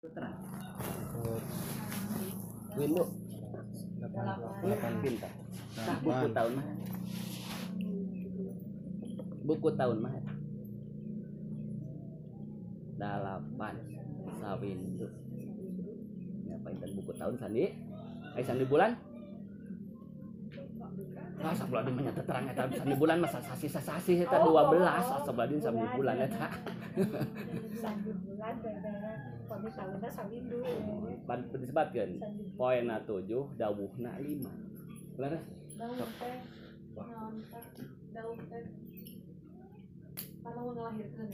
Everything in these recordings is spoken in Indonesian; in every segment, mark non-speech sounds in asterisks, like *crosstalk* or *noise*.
Terang. Oh, Windu. delapan Pintar. Nah, buku tahun mah. Buku tahun mah. Dalapan sawindu. Ngapain dan buku tahun Sandi? Ay Sandi bulan? Ah, sabladin mah nyata terang eta Sandi bulan masa sasi sasi eta 12 sabladin sami bulan eta. Sandi bulan gara-gara kami tahunnya sawindu. Ban disebutkeun poena 7 dawuhna 5. Leres? daun teh. Naon teh? Daun teh. Kalau ngelahirkan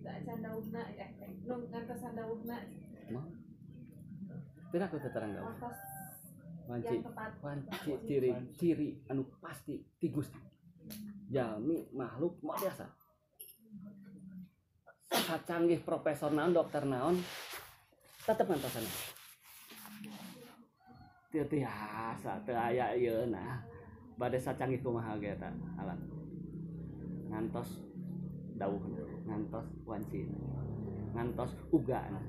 tak can daunna eh eh nu ngantosan daunna Tidak aku terang dawuh. Wanci wanci ciri ciri anu pasti tigus. Jalmi makhluk mau biasa. Sacanggih profesor naon dokter naon tetep ngantosan teu tiasa teu aya ieu nah. Bade sacanggih kumaha ge eta alat ngantos dawuhna ngantos wanci ngantos ugana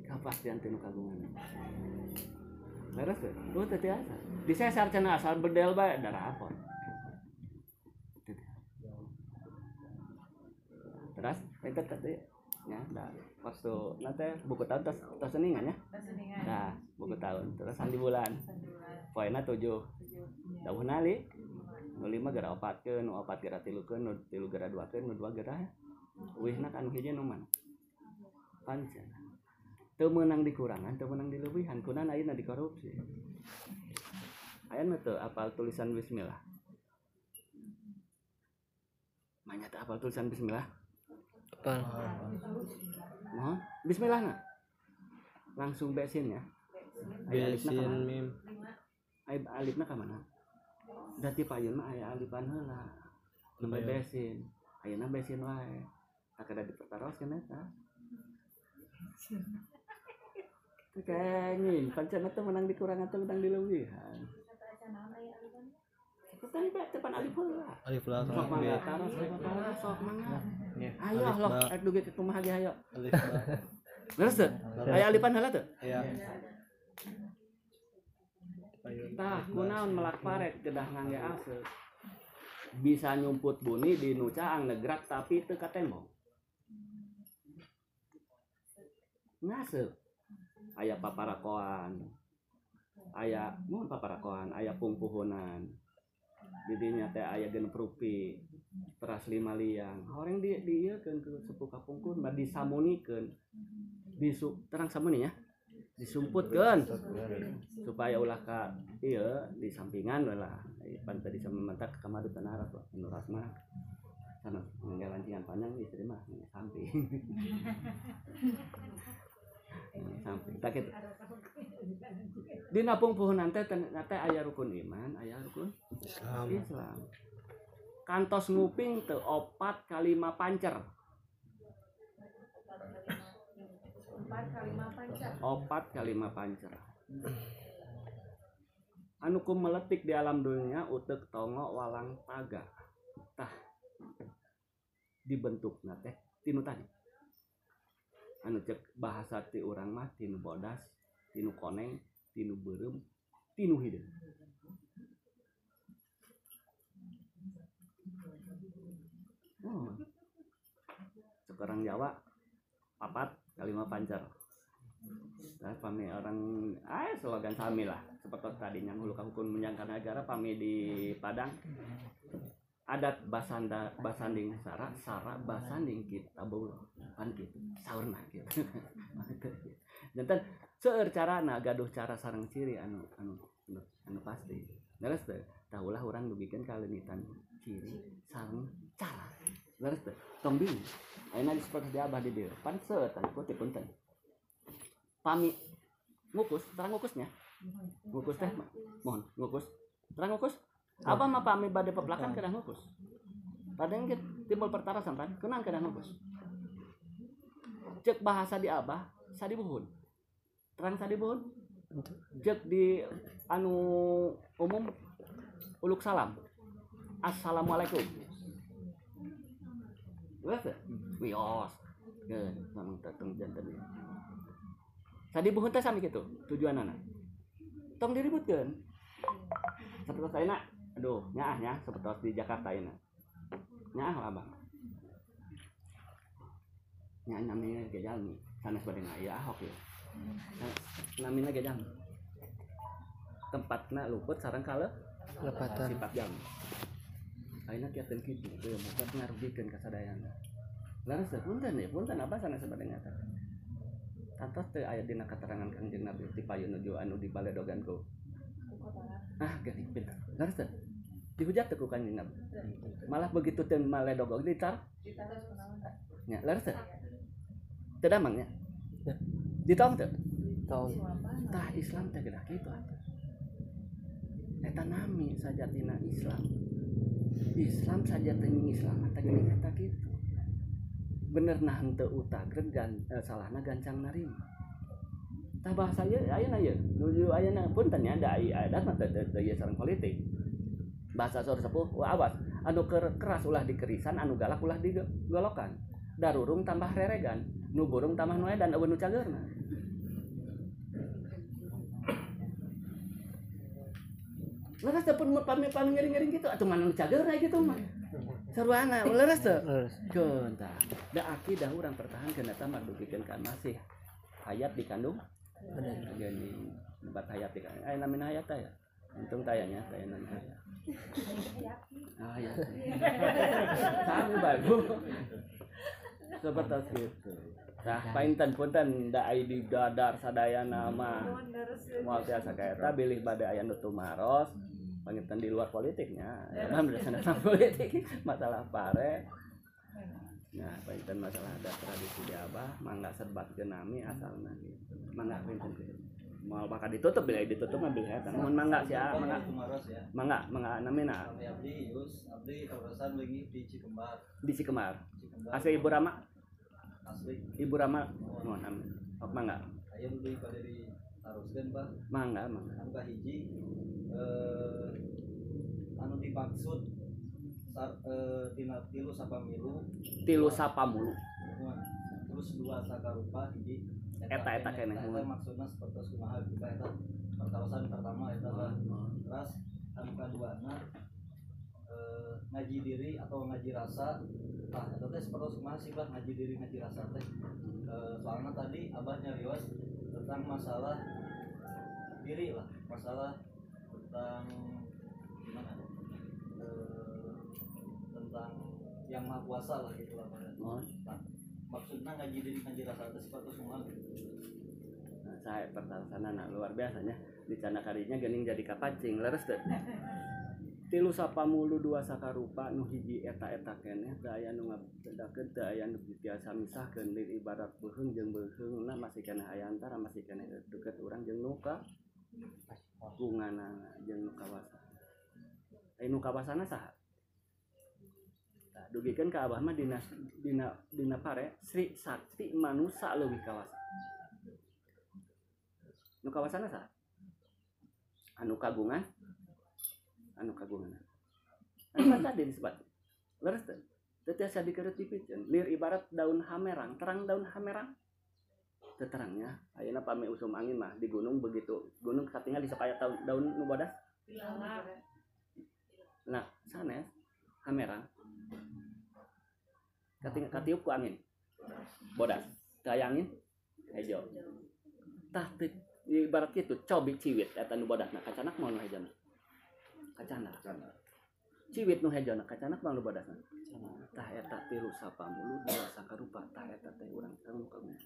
kepastian tinu kagungan beres tuh lu teh tiasa. Disesar cenah asal bedel bae darah apa terus itu tadi ya. Dah waktu nanti buku tahun tos tos seningan ya? Nah buku tahun terus sandi bulan. Poinnya tujuh. Dawuh nali. Nu lima gara opat ke nu opat gara tilu ke nu tilu gara dua ke nu dua gara wih nak anu hiji nu mana pancen teu menang di kurangan teu menang di lebihan. Kunan ayeuna di korupsi ayeuna teu apal tulisan bismillah? Manya teu apal tulisan bismillah Apa? mohon bismillah na langsung besin ya. Besin mim. Aya alifna ka mana dati payun mah aya alifan heula Nembe Iya. besin ayeuna besin wae. Tak ada dipertaros kan eta Kenging, pancen teh menang di kurangan teh menang di Bukan bae depan alif heula. Alif lam Sok mangga taros sok mangga sok mangga. Ayo loh, ek duge ke kumaha ge ayo. Alif. Beres teu? Aya alifan heula teu? Ya. Tah, kunaon melak paret kedah ngangge ase. Bisa nyumput buni di nu caang negrak tapi teu ka tembok. Ngaseup. Aya paparakoan. Aya mun paparakoan, aya pungpuhunan. Di dinya teh aya genep rupi. Teras lima liang. Horeng di di ieu ke sepuh kapungkur mah disamunikeun. Disu terang samuni ya. Disumputkeun supaya ulah ka iya di sampingan lah pan tadi sama mentak ke kamar di tanah lah menurut mah sana nggak lancingan panjang istri mah di samping *laughs* samping. Tak gitu. Di napung pohon nanti ternyata ayah rukun iman ayah rukun Islam. Islam. Kantos nguping te opat kalima pancer. Empat kali lima pancar opat kalima pancer. Anu ku meletik di alam dunia utek tongo walang taga tah. Dibentuk teh tinu tadi anu cek bahasa ti urang mah tinu bodas tinu koneng tinu berem tinu hideung oh. sekarang Jawa papat kalima pancer Nah, pami orang ah slogan sami lah. Seperti tadinya hulu hukum menyangka negara pami di Padang adat basanda basanding sara sara basanding kita baulah kan gitu saurna gitu. *laughs* Jantan seueur carana gaduh cara sarang ciri anu anu anu, anu pasti. Leres teh tahulah orang dugikeun kalenitan ciri sareng cara. Leres teh tong bingung ayeuna seperti di abah di dieu pan seueur tah punten. Pami ngukus terang ngukusnya. Ngukus teh mohon ngukus. terang ngukus apa mah pami bade peplakan kena ngukus padahal yang timbul pertarasan kan kenang kena ngukus cek bahasa di abah sadibuhun terang sadibuhun cek di anu umum uluk salam. Assalamualaikum. Wios, wios. Kan, memang tatong jantan ya. Tadi buhun teh sami gitu tujuan anak. Tong diributkeun. Seperti saya nak, aduh, nyaah nya seperti di Jakarta ini. Nyaah lah bang. Nyaah namanya jalmi, sanes bade aya Ahok ya. Namanya ge jalmi. Tempatna luput sareng kale lepatan sifat jam. Ayeuna kieukeun kitu, teu mukat ngarugikeun ka sadayana. Laras teh punten ya, punten apa sanes bade ngata. Kantos teu aya dina keterangan Kangjeng Nabi ti payu nuju anu di baledoganku. Ah, geuning pintar. Laras teh. Dihujat teh ku Kangjeng Nabi. Malah begitu teu maledogog ditar. Tak? Nya, laras teh. Teu damang nya. Ya. Ditong teu. tahun Tah Islam teh gerak kitu atuh. Eta nami sajatina Islam. Islam saja teuing Islam teh geuning eta kitu. Bener nah henteu utagreg gan eh, salahna gancang narima. Tah bahasa ieu ayeuna ieu nuju ayeuna punten nya da ai adat mah teu teu teu ieu sareng politik. Bahasa sor sepuh wa awas anu ker- keras ulah dikerisan anu galak ulah digolokan. Darurung tambah reregan, nu burung tambah nu edan eueun nu cageurna. Leres teh pun pami pami ngering-ngering gitu atau mana nu cageurna gitu mah. Sarwana *laughs* leres. Keun tah. Da akidah urang pertahankeun eta mah dugikeun kan masih hayat dikandung Bener. geuning tempat hayat dikandung. Aya namina hayat ya. Untung tayanya taya namina hayat. Ah ya. Sami bagus. Seperti itu. Nah, painten punten da ai di dadar sadayana mah moal tiasa kayak eta bilih bade aya nu tumaros. Pangitan di luar politiknya. Ya. Mah berdasarkan tentang politik. Masalah pare. Nah pangitan masalah ada tradisi di abah mangga serbat ke nami asalna gitu. Mangga pinten gitu mau bakal ditutup bila ditutup mah bila eta mun mangga sia mangga. Ya. mangga mangga namina Kami abdi Yus, abdi kawasan lagi di Cikembar. di Cikembar. Asli ibu Rama? Asli. ibu Rama? Mau nam oh, mangga. Aya nu deui pada di taruskeun Pak. mangga mangga. Anu kahiji eh anu dimaksud sar, eh, tina tilu sapamilu tilu sapamulu terus dua sakarupa hiji Keneh. eta maksudna seperti kumaha kita eta pertawasan pertama eta terus anu kaduana eh, ngaji diri atau ngaji rasa. Nah itu teh seperti kumaha sih bah ngaji diri ngaji rasa teh. Eh, soalnya tadi abah nyarios tentang masalah diri lah masalah tentang gimana? Eh, tentang yang maha kuasa lah gitu lah oh. Nah, maksudnya ngaji diri ngaji rasa teh seperti kumaha Nah, saya pertahanan nah, luar biasanya. Di cana karinya gening jadi kapancing leres teh tilu sapamulu dua sakarupa nu hiji eta eta keneh teu aya nu ngabedakeun teu aya nu tiasa misahkeun di ibarat beuheung jeung beuheung na masih keneh aya antara masih keneh deket urang jeung nu ka hubunganna jeung nu kawasan ai nu kawasana saha? Tah, dugikeun ka abah mah dina dina dina pare Sri Sakti manusa leuwih kawasan nu kawasan sa? Anu kagungan? Anu kagungan. Anu tadi disebut. Leres tiasa dikereut dipikeun lir ibarat daun hamerang. Terang daun hamerang? Terangnya ayeuna pame usum angin mah. Di gunung begitu. Gunung katingal di sakaya daun daun nu nah sanes hamerang. Kating katiup ku angin. Bodas teu aya angin hejo ibarat gitu cobi ciwit eta nu bodasna kacanak mau nu hejona kacanak. Ciwit nu hejona kacanak mau nu bodasna tah eta tilu sapamulu dua sakarupa tah eta teh urang teu kagungan.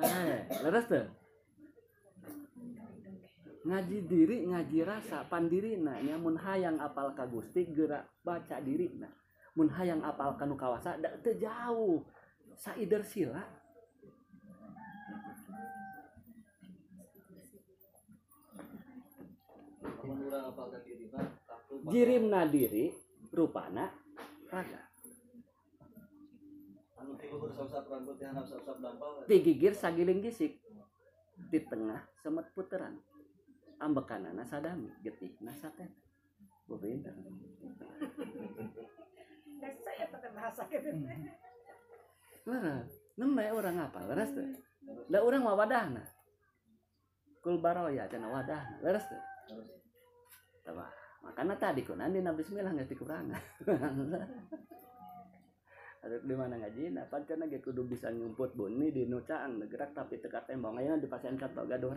Eh, leres tuh. Ngaji diri, ngaji rasa, pandiri nah, mun hayang apal ka Gusti gerak baca diri nah. Mun hayang apal kanu kawasa da teu jauh. Saider sila Mun urang apalkan diri mah taktu jirimna diri rupana raga. yang Digigir sagiling gisik di tengah semet puteran. Ambekanana sadami getikna sate bebinter Nah, saya pakai bahasa gitu. Lara, nembe orang apa? Leres teh. Da orang mah wadahna. Kul baroya cenah wadahna. Leres teh. Tah makanya tadi kun andi nabi bismillah nggak dikurangan. *laughs* Ada di mana ngaji, apa kan ge kudu bisa nyumput buni di nucaan gerak tapi teka tembong ayeuna di pasien kantor gaduh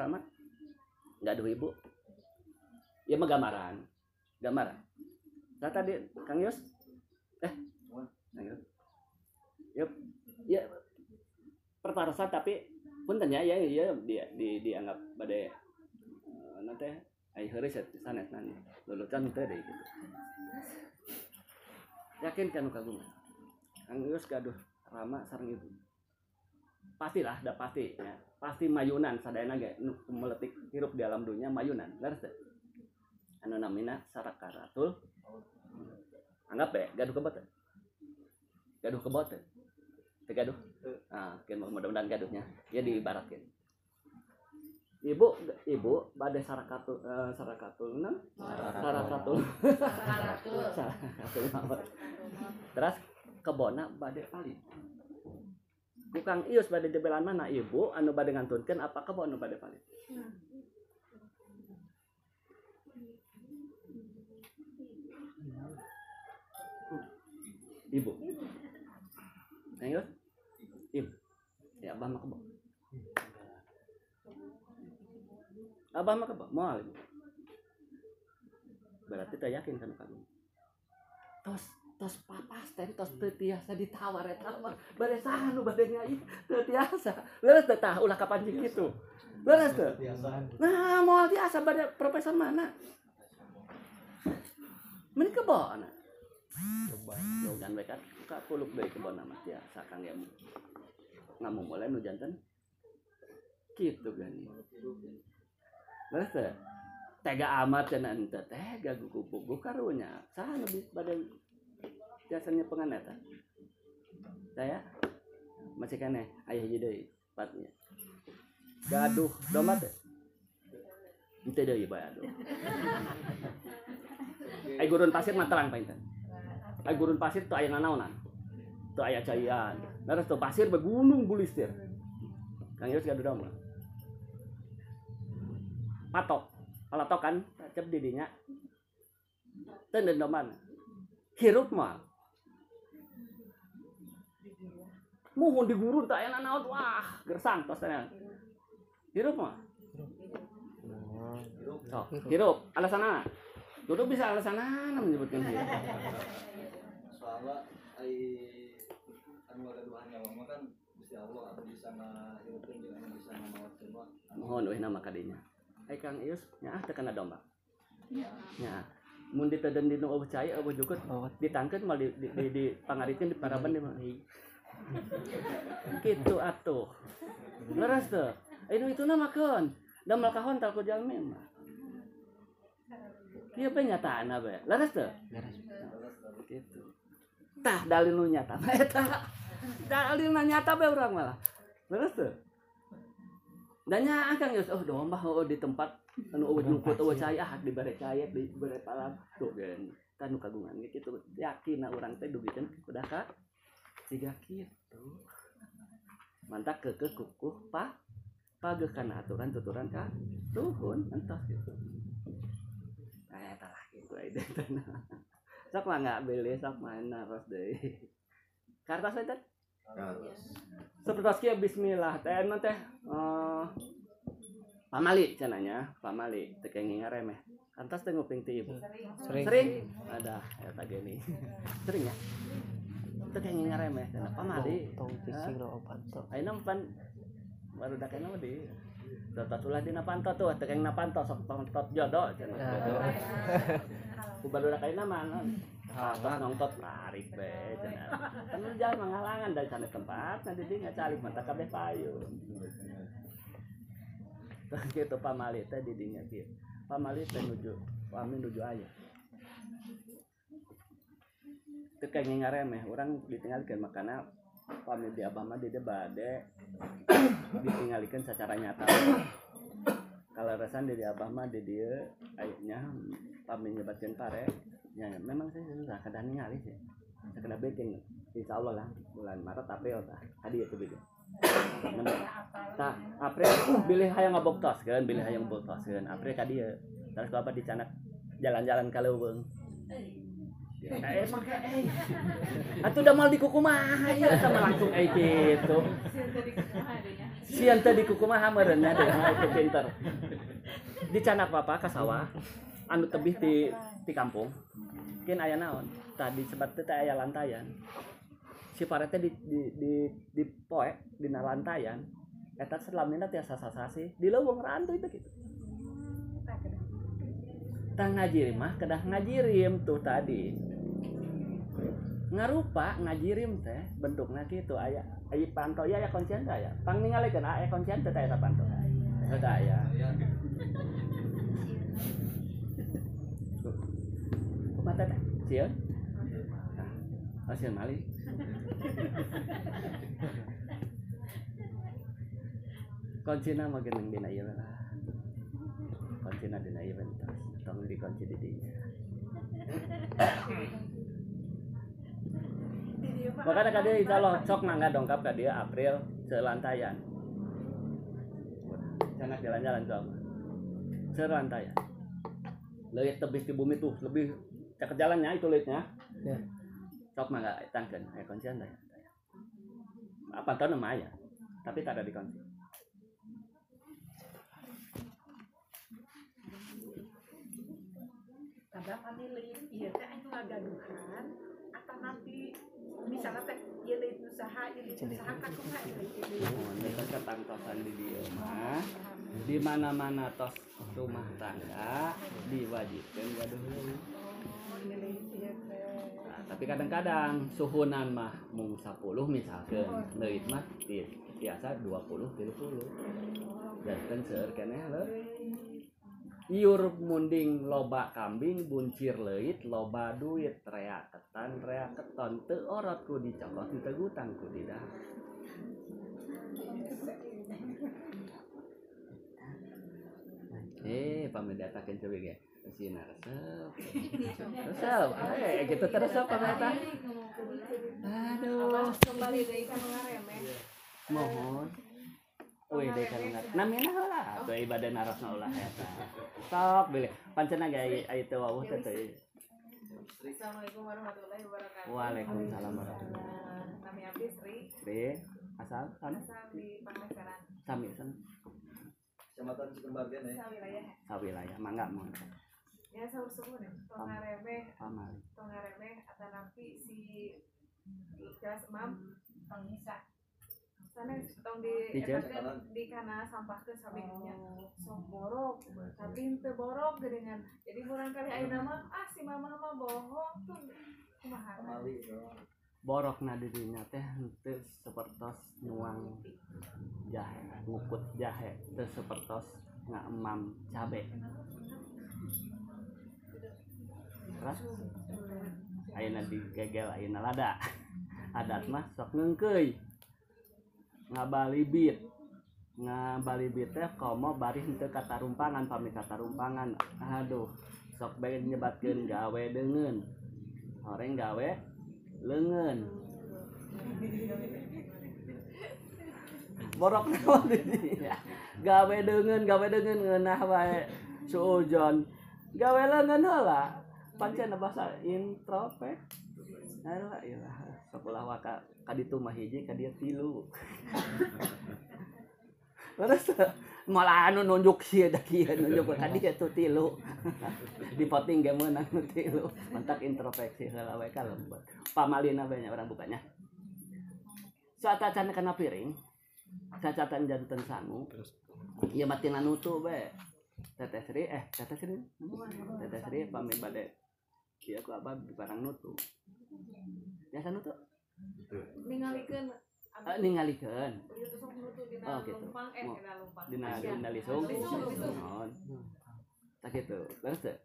rama. Gaduh ibu. Ya mah gambaran. Gambaran. Nah tadi Kang Yus. Eh, Kang Yus. Yup. Ya perparasan tapi punten ya ya ya dia di dianggap badai eh, nanti ai heureus ya sanes nanti lulusan teh deh gitu. Yakin kan kagungan. Kang Yus gaduh rama sareng ibu. Pastilah, dah pasti ya. Pasti mayunan sadayana ge meletik hirup di alam dunia mayunan. Leres teh. Anu namina sarakaratul. Anggap ya, gaduh kebot. Gaduh kebot. teh. Gaduh. Nah, kan mudah-mudahan gaduhnya. Ya diibaratkan. Ibu, ibu, badai sarakatul, eh, sarakatul? Sarakatul. *laughs* Sarakatul. Sarakatul. Terus kebona badai paling. Kukang ius badai debelan mana ibu anu badai ngantunkeun apa kebon anu badai paling? Ibu. Ayo. Ibu. Ya abah mah kebon. Abah mah kebon. Moal. ibu. Berarti tak yakin kan kamu. Tos tos papas teh tos teu tiasa ditawar eta mah bade saha nu bade nyai teu tiasa. Leres teu tah ulah kapancing kitu. Leres teu. Biasa nah moal tiasa bade profesor mana? Meni kebon coba Yogan we kan ka puluk deui kebon nama tiasa kang ya ngamu mulai nu janten kitu gani. Leres teu. Tega amat cenah henteu tega gugu karunya. Saha nu bis bade biasanya penganeta saya masih kene ayah jadi patnya gaduh. Domba teh ente deui bae aduh ay gurun pasir mah terang painten ay gurun pasir tuh aya nanaonan. Tuh aya caian laras tuh pasir begunung bulistir kang Yus gaduh domba patok. Kalau kan cep didinya teu domba hirup mah muhun di gurun tak enak naon. Wah gersang tos teh hirup. Mah oh, sok hirup. Alasanana duduk bisa alasanana menyebutkan hirup soalnya ai anu gaduhan nyawa mah kan Gusti Allah atau bisa ngahirupkeun jeung anu bisa ngamaotkeun mah mohon euy nama kadinya ai Kang Ius. Nya ah teu kana domba nya mun diteden di nu eueuh cai eueuh jukut oh, ditangkeun mal di di, di, di pangarikeun di paraban di mah gitu atuh. Leres teu anu itu nama keun. Damal kahon tal ku jalmi mah. Ieu pe nyataana be. Leres teu beres gitu. Tah dalil nu nyata eta dalil nu nyata be urang malah terus tuh? Dan nya kang geus oh domba oh di tempat anu nyukut eueuh ah di bare cai di bare palam tuh gen tanu kagungan gitu. Yakin urang teh dugikeun udah ka tiga kitu mantap keke kukuh pa pagekan aturan tuturan ka tuhun entos gitu. Eh eta lah gitu aja sok mah nggak beli sok main naros deh. Kartas itu seperti kia Bismillah teh anu teh eh, pamali cenanya pamali. Teu kenging ngaremeh kantos teh nguping ti ibu sering? Sering. Ada eta gini. *laughs* Sering ya teu kenging ngaremeh cenah pamali tong fisik lo opat tuh ayeuna pan baru dak kenal di Toto ulah dina panto tuh, teu kenging na panto sok pantot jodoh cenah. *laughs* Ku baru dak ayeuna mah Pas nongtot tarik be cenah. Kan jalan menghalangan dari sana tempat nanti dia ngacalik mata kabeh payung. Terus gitu pamali teh di dinya kieu. Pamali teh nuju pami nuju aya. Teu kenging ngaremeh, urang ditinggalkeun makana pami di abah mah di dia bade. *coughs* Ditinggalikeun secara nyata. Ka kalau resan dari abah mah di dia ayatnya pami nyebatkan pare. Ya memang saya susah. Kadang ningali sih. Kena bikin insya Allah lah bulan Maret April tah. Tadi itu bikin tak April pilih hayang ngaboktos kan? Pilih hayang ngaboktos kan? April tadi ya. Terus apa dicanak jalan-jalan kalau bang Eh, maka eh. *laughs* Atuh udah mal di kukumaha ya sama langsung eh gitu. Sian tadi tadi kukumaha meureunna deh itu pinter. Dicanak papa ka sawah anu tebih di di kampung. Mungkin aya naon? Tadi sebat teh aya lantayan. Si parete di di di di poe di lantayan. Eta selamina tiasa sasasi di leuweung rantu itu gitu. Tah ngajirim mah kedah ngajirim tuh tadi. Ngarupa ngajirim teh bentuknya gitu aya aya panto ya aya konsen teh aya. Pang ningalikeun aya konsen teh eta panto. Eta aya. ya Kumaha teh? Sieun? Ah, sieun mali. Kuncina mah geunang dina ieu lah. Kuncina dina ieu bentos. Tong dikunci di dinya. *coughs* Makanya ka dia insya Allah sok mangga dongkap ka dia April selantayan. Canak jalan-jalan mah. Selantayan. Leuit tebih di bumi tuh lebih cek jalannya itu leutnya. Ya. Sok mangga tangkeun aya kuncian teh. Apa tahu nama ya? Tapi tak ada di kunci. Pada pamilih, iya teh anu ngagaduhan atau nanti misalnya teh iya usaha, iya kan iya. Mohon kita ketangtosan di dia mah. Di mana-mana tos rumah tangga diwajibkan gaduh. Oh, iya. Nah, tapi kadang-kadang suhunan mah mung 10 misalkan leuit mah ti- biasa 20 30 janten seueur keneh leuh iur munding loba kambing buncir leuit loba duit rea keton teu orot ku dicokot teu tegutang ku didah Eh, pamedatakeun coba ge. Sina resep. Resep. Eh, gitu terus apa kata? Aduh. kembali dari kanu ngareme. mohon Wih, deh kalau nggak, namanya lah, tuh ibadah narasna ulah eta. Sok, boleh. Pancena gaya itu wawuh teh. Assalamualaikum warahmatullahi wabarakatuh. Waalaikumsalam warahmatullahi Eh, Kami Abdi Sri, Sri, asal sana, asal di Pangandaran, sami sana, kecamatan Cikumbagian ya asal wilayah. sawilayah, mangga mau, Ya sahur subuh nih, tong ngareme, pamal. tong ngareme, atau nanti si mam, tong nisa. Sana tong di Di di kana sampah ke sabingnya sok borok. Tapi teu borok gedengan jadi murang kali ayeuna mah ah si mama mah bohong tuh. Kumaha? Itu Borok na dirinya teh henteu sepertos nuang jahe, ngukut jahe, teu sepertos ngaemam cabe. Terus? Ayeuna digegel ayeuna lada. Adat mah sok ngeungkeuy. Ngabalibit. Ngabalibit teh komo bari henteu katarumpangan pami katarumpangan. Aduh, sok bae nyebatkeun gawe deungeun. Horeng gawe leungeun. Borok naon. Gawe deungeun, gawe deungeun ngeunah wae suujon. Gawe leungeun heula. Pancen bahasa introvert. Aduh, ieu sekolah waka kaditu mah hiji ka dieu tilu. *laughs* Terus malah anu nunjuk sieun da kieu nunjuk ka dieu tuh tilu. *laughs* Dipoting ge meunang nu tilu. Mentak introspeksi heula wae ka lembut. Pamalina banyak orang bukanya. Saat acan kena piring, cacatan janten sangu. Iya mati nutu be. Teteh Sri, eh Teteh Sri, Teteh Sri pamit bade. Iya aku apa di barang nutu. Biasa nutu, ningalikeun ningalikeun. Tuh sok nutu dina Oh, gitu. eh Mau- dina lisung. Naon. Tak gitu. Terus teh.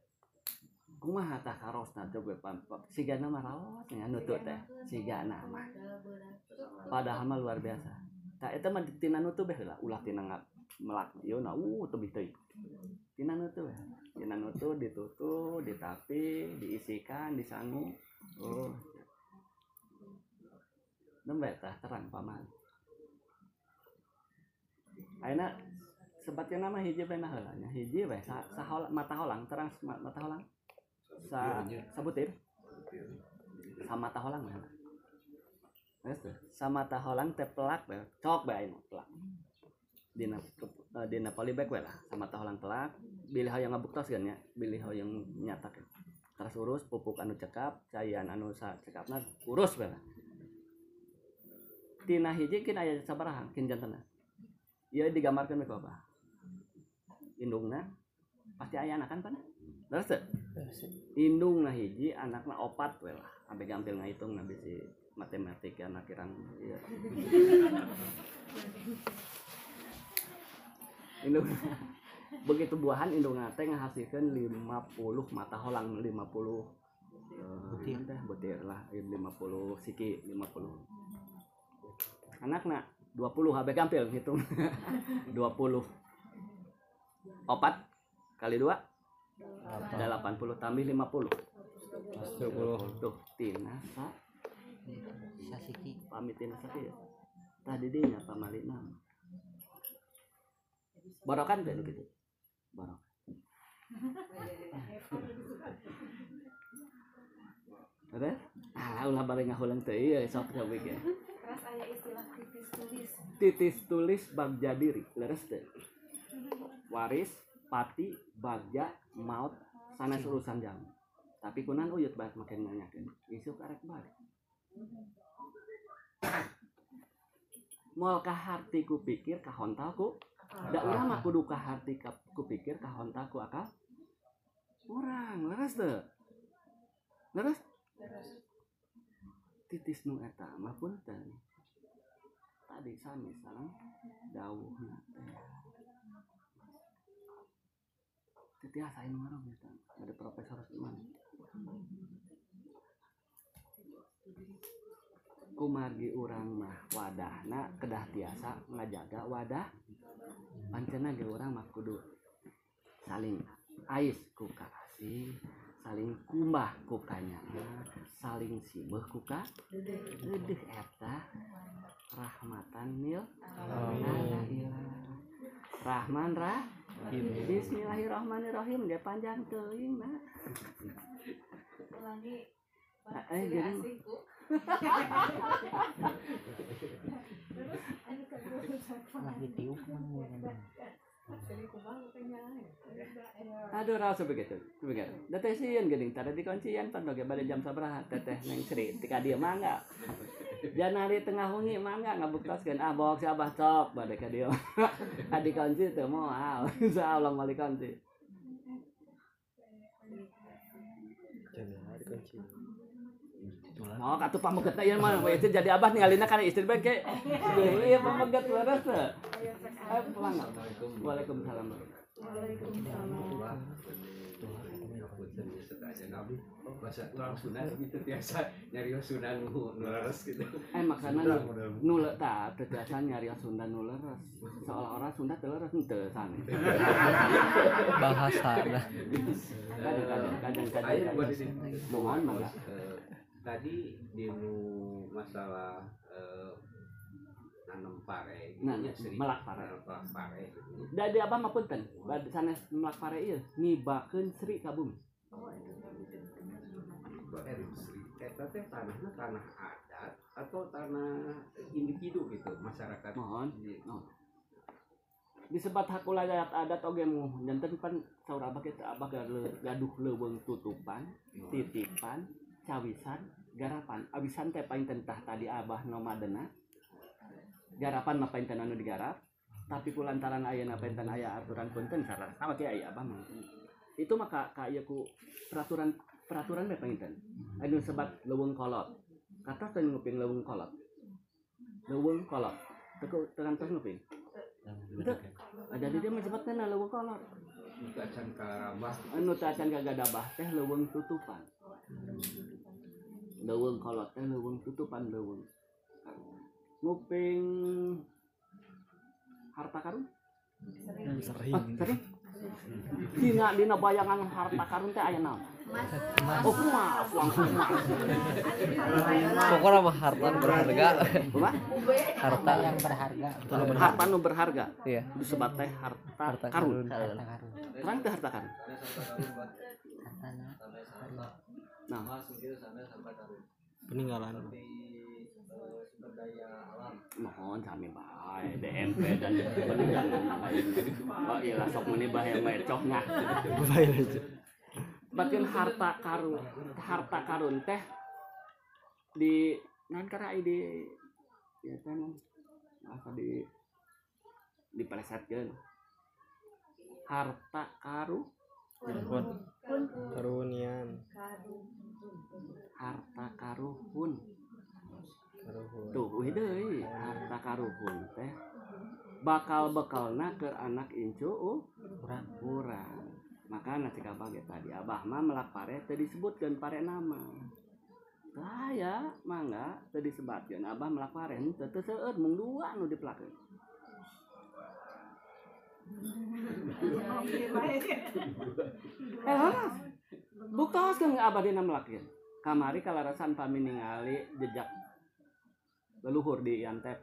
Kumaha tah karosna coba pam pam- sigana mah raos nya nutu teh. Sigana mah. Padahal mah luar biasa. Tak eta mah tina nutu beh heula ulah tina ngap melak ieu na uh tebih teuing tina nutu ya tina nutu ditutu ditapi diisikan disangu oh. Nembe tah terang paman. Ayeuna sebatnya nama hiji bae nah heula nya hiji bae sa, mata holang terang ma- mata holang. Sa sabutir. Sama mah Terus tuh, sama taholang teh pelak bae cok bae pelak dina eh, dina polybag we lah sama taholang pelak. Bilih yang ngabuktos kan ya? Bilih yang nyatak ya. terus urus pupuk anu cekap caian anu sa cekapna urus bae lah tina hiji kin aya sabaraha kin jantena ieu digambarkeun ku apa indungna pasti aya anak kan pan terus teu? indung nah hiji anakna opat we lah. Ampe gampil ngahitung na bisi matematika anak kirang iya *laughs* indung *laughs* begitu buahan indung teh ngahasilkeun 50 mata holang 50 eh, Butir. teh butir lah 50 siki 50 anakna 20 habe gampil hitung 20 *laughs* opat kali dua? Ada 80 tambah 50 tuh tina sa. Sasiki. pamit tina sakit tadi dinya pamalina borokan teh nu kitu borok Ada? Ah, ulah bari ngahulang teh ieu sok coba ge. Terus aya istilah titis tulis. Titis tulis bagja diri, leres teh. Waris, pati, bagja, maut, sanes urusan jam. Tapi kunan uyut banget makin nanyakeun. Isuk arek balik. Moal kaharti ku pikir kahontal da urang mah kudu kaharti ka- ku pikir kahontal ku akal urang leres teu? Leres? Titis nu eta mah punten. Tadi sami sareng dawuhna teh. Titi asain marah eta. Ada profesor Usman kumargi urang mah wadahna kedah tiasa ngajaga wadah. Pancena ge urang mah kudu saling ais ku kasih saling kumbah ku kanyana saling sibeuh ku ka Eudeuh eta. Rahmatan nil Rahman rah Bismillahirrahmanirrahim. Dia panjang teuing nah Ulangi. Ah, eh, jadi- Aduh rasa begitu begitu. Teteh sieun geuning tara di kuncian pan bage bade jam sabaraha teteh neng Sri tika dia mangga. Jangan hari tengah wengi mangga ngabuktaskeun ah bok si abah ka dia. *laughs* Adi kunci teu moal insyaallah *laughs* mali kunci. Jangan ada kunci. Oh, katu pameget ieu mah we itu jadi abah ningalina kana istri bae ke. Iya pameget leres teh. Ayo pulang. Waalaikumsalam. bahasa orang Sunda gitu biasa nyari Sunda nu leres gitu Eh maksana nu teu tiasa nyari Sunda nu leres. Seolah-olah Sunda teu leres teu. Bahasa lah. Kadang-kadang kadang-kadang. Mohon mangga. Tadi di nu masalah eh, nanam pare gitu Nah, Sri. melak pare. melak pare gitu. Da di abah mah punten. Bade sanes melak pare ieu ngibakeun Sri ka bumi. Sri, eta teh tanahnya tanah adat atau tanah individu gitu masyarakat Mohon. Di- disebat hakula adat adat oge mu janten pan saur abah kita abah gaduh gaduh leuweung tutupan titipan cawisan garapan. Abisan teh paling tentah tadi abah nomadena garapan mah painten anu digarap. Tapi kulantaran ayeuna painten aya aturan punten sareng sama kieu aya abah mah. Itu mah ka ka ieu ku peraturan peraturan mah painten anu sebat leuweung kolot. Kata teh nguping leuweung kolot. Leuweung kolot. Teu kantos nguping. Ada di dia menyebutkan leuweung kolot. Itu acan karambah anu teh leuweung tutupan leuweung kolot teh leuweung tutupan leuweung nguping harta karun? Hmm, sering. Ah, sering? Dina dina bayangan harta karun teh aya naon? Oh emas langsung emas pokoknya mah harta nu berharga. Kumaha? harta. Yang berharga. Harta nu berharga. Iya. Disebut teh harta, Harta karun. karun. harta karun. Terang teh harta karun? Hartana nah. Karun peninggalan. Eh, sumber daya alam. Mohon sami bae DMP dan penunjangan oh iya sok meni bae mecoknya baik aja. Bagian harta karun harta karun teh di nan karena di ya kan apa di di pelesetkeun harta karu? Karunian harta karuhun. Tuh deui harta karuhun teh. Bakal bekalna ke anak incu uh, kurang kurang maka nasi kabah ge tadi abah mah melak pare teu disebutkeun pare nama. Saya mangga teu disebutkeun abah melak pare. Teu teu seueur mung dua nu dipelakeun *laughs* eh buktos kan dina melakeun kamari kalarasan pami ningali jejak leluhur di Antep